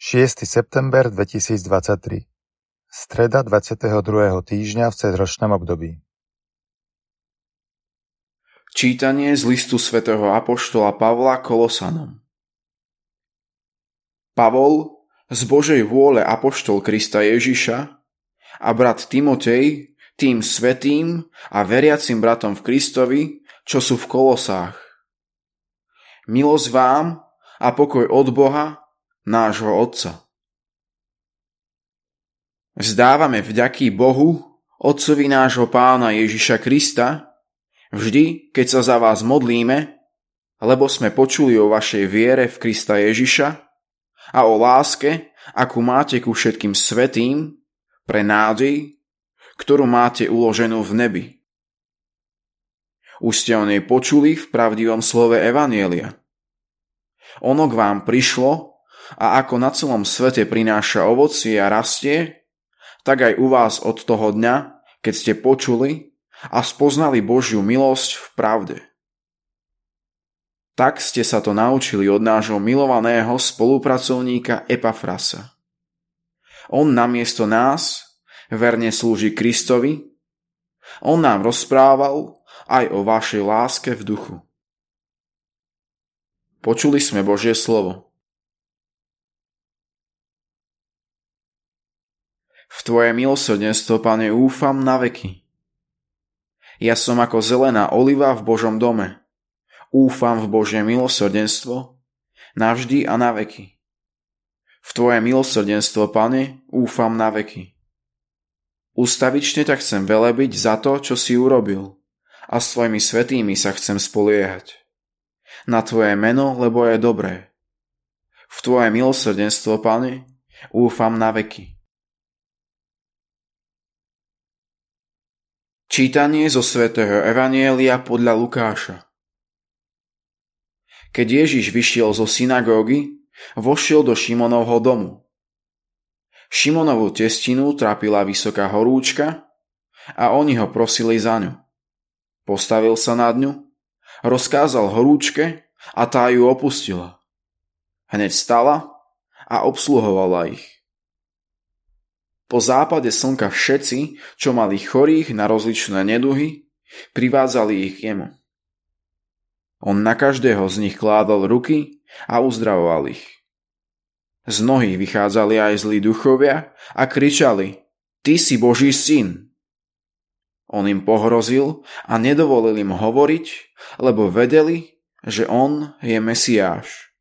6. september 2023 Streda 22. týždňa v cezročnom období Čítanie z listu svätého Apoštola Pavla Kolosanom Pavol, z Božej vôle Apoštol Krista Ježiša a brat Timotej, tým svetým a veriacim bratom v Kristovi, čo sú v Kolosách. Milosť vám a pokoj od Boha, nášho Otca. Vzdávame vďaky Bohu, Otcovi nášho Pána Ježiša Krista, vždy, keď sa za vás modlíme, lebo sme počuli o vašej viere v Krista Ježiša a o láske, akú máte ku všetkým svetým, pre nádej, ktorú máte uloženú v nebi. Už ste o nej počuli v pravdivom slove Evanielia. Ono k vám prišlo a ako na celom svete prináša ovocie a rastie, tak aj u vás od toho dňa, keď ste počuli a spoznali Božiu milosť v pravde. Tak ste sa to naučili od nášho milovaného spolupracovníka Epafrasa. On namiesto nás verne slúži Kristovi, on nám rozprával aj o vašej láske v duchu. Počuli sme Božie slovo. V Tvoje milosrdenstvo, Pane, úfam na veky. Ja som ako zelená oliva v Božom dome. Úfam v Božie milosrdenstvo, navždy a na veky. V Tvoje milosrdenstvo, Pane, úfam na veky. Ustavične ťa chcem velebiť za to, čo si urobil a s Tvojimi svetými sa chcem spoliehať. Na Tvoje meno, lebo je dobré. V Tvoje milosrdenstvo, Pane, úfam na veky. Čítanie zo svätého Evanielia podľa Lukáša Keď Ježiš vyšiel zo synagógy, vošiel do Šimonovho domu. Šimonovú testinu trápila vysoká horúčka a oni ho prosili za ňu. Postavil sa nad ňu, rozkázal horúčke a tá ju opustila. Hneď stala a obsluhovala ich. Po západe slnka všetci, čo mali chorých na rozličné neduhy, privádzali ich k nemu. On na každého z nich kládal ruky a uzdravoval ich. Z nohy vychádzali aj zlí duchovia a kričali Ty si Boží syn! On im pohrozil a nedovolil im hovoriť, lebo vedeli, že on je Mesiáš.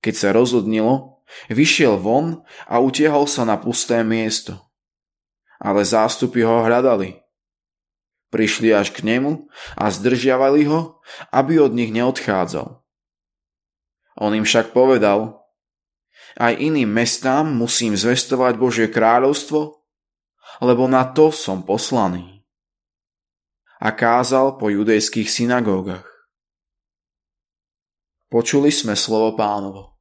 Keď sa rozhodnilo, Vyšiel von a utiehol sa na pusté miesto. Ale zástupy ho hľadali. Prišli až k nemu a zdržiavali ho, aby od nich neodchádzal. On im však povedal, aj iným mestám musím zvestovať Božie kráľovstvo, lebo na to som poslaný. A kázal po judejských synagógach. Počuli sme slovo pánovo.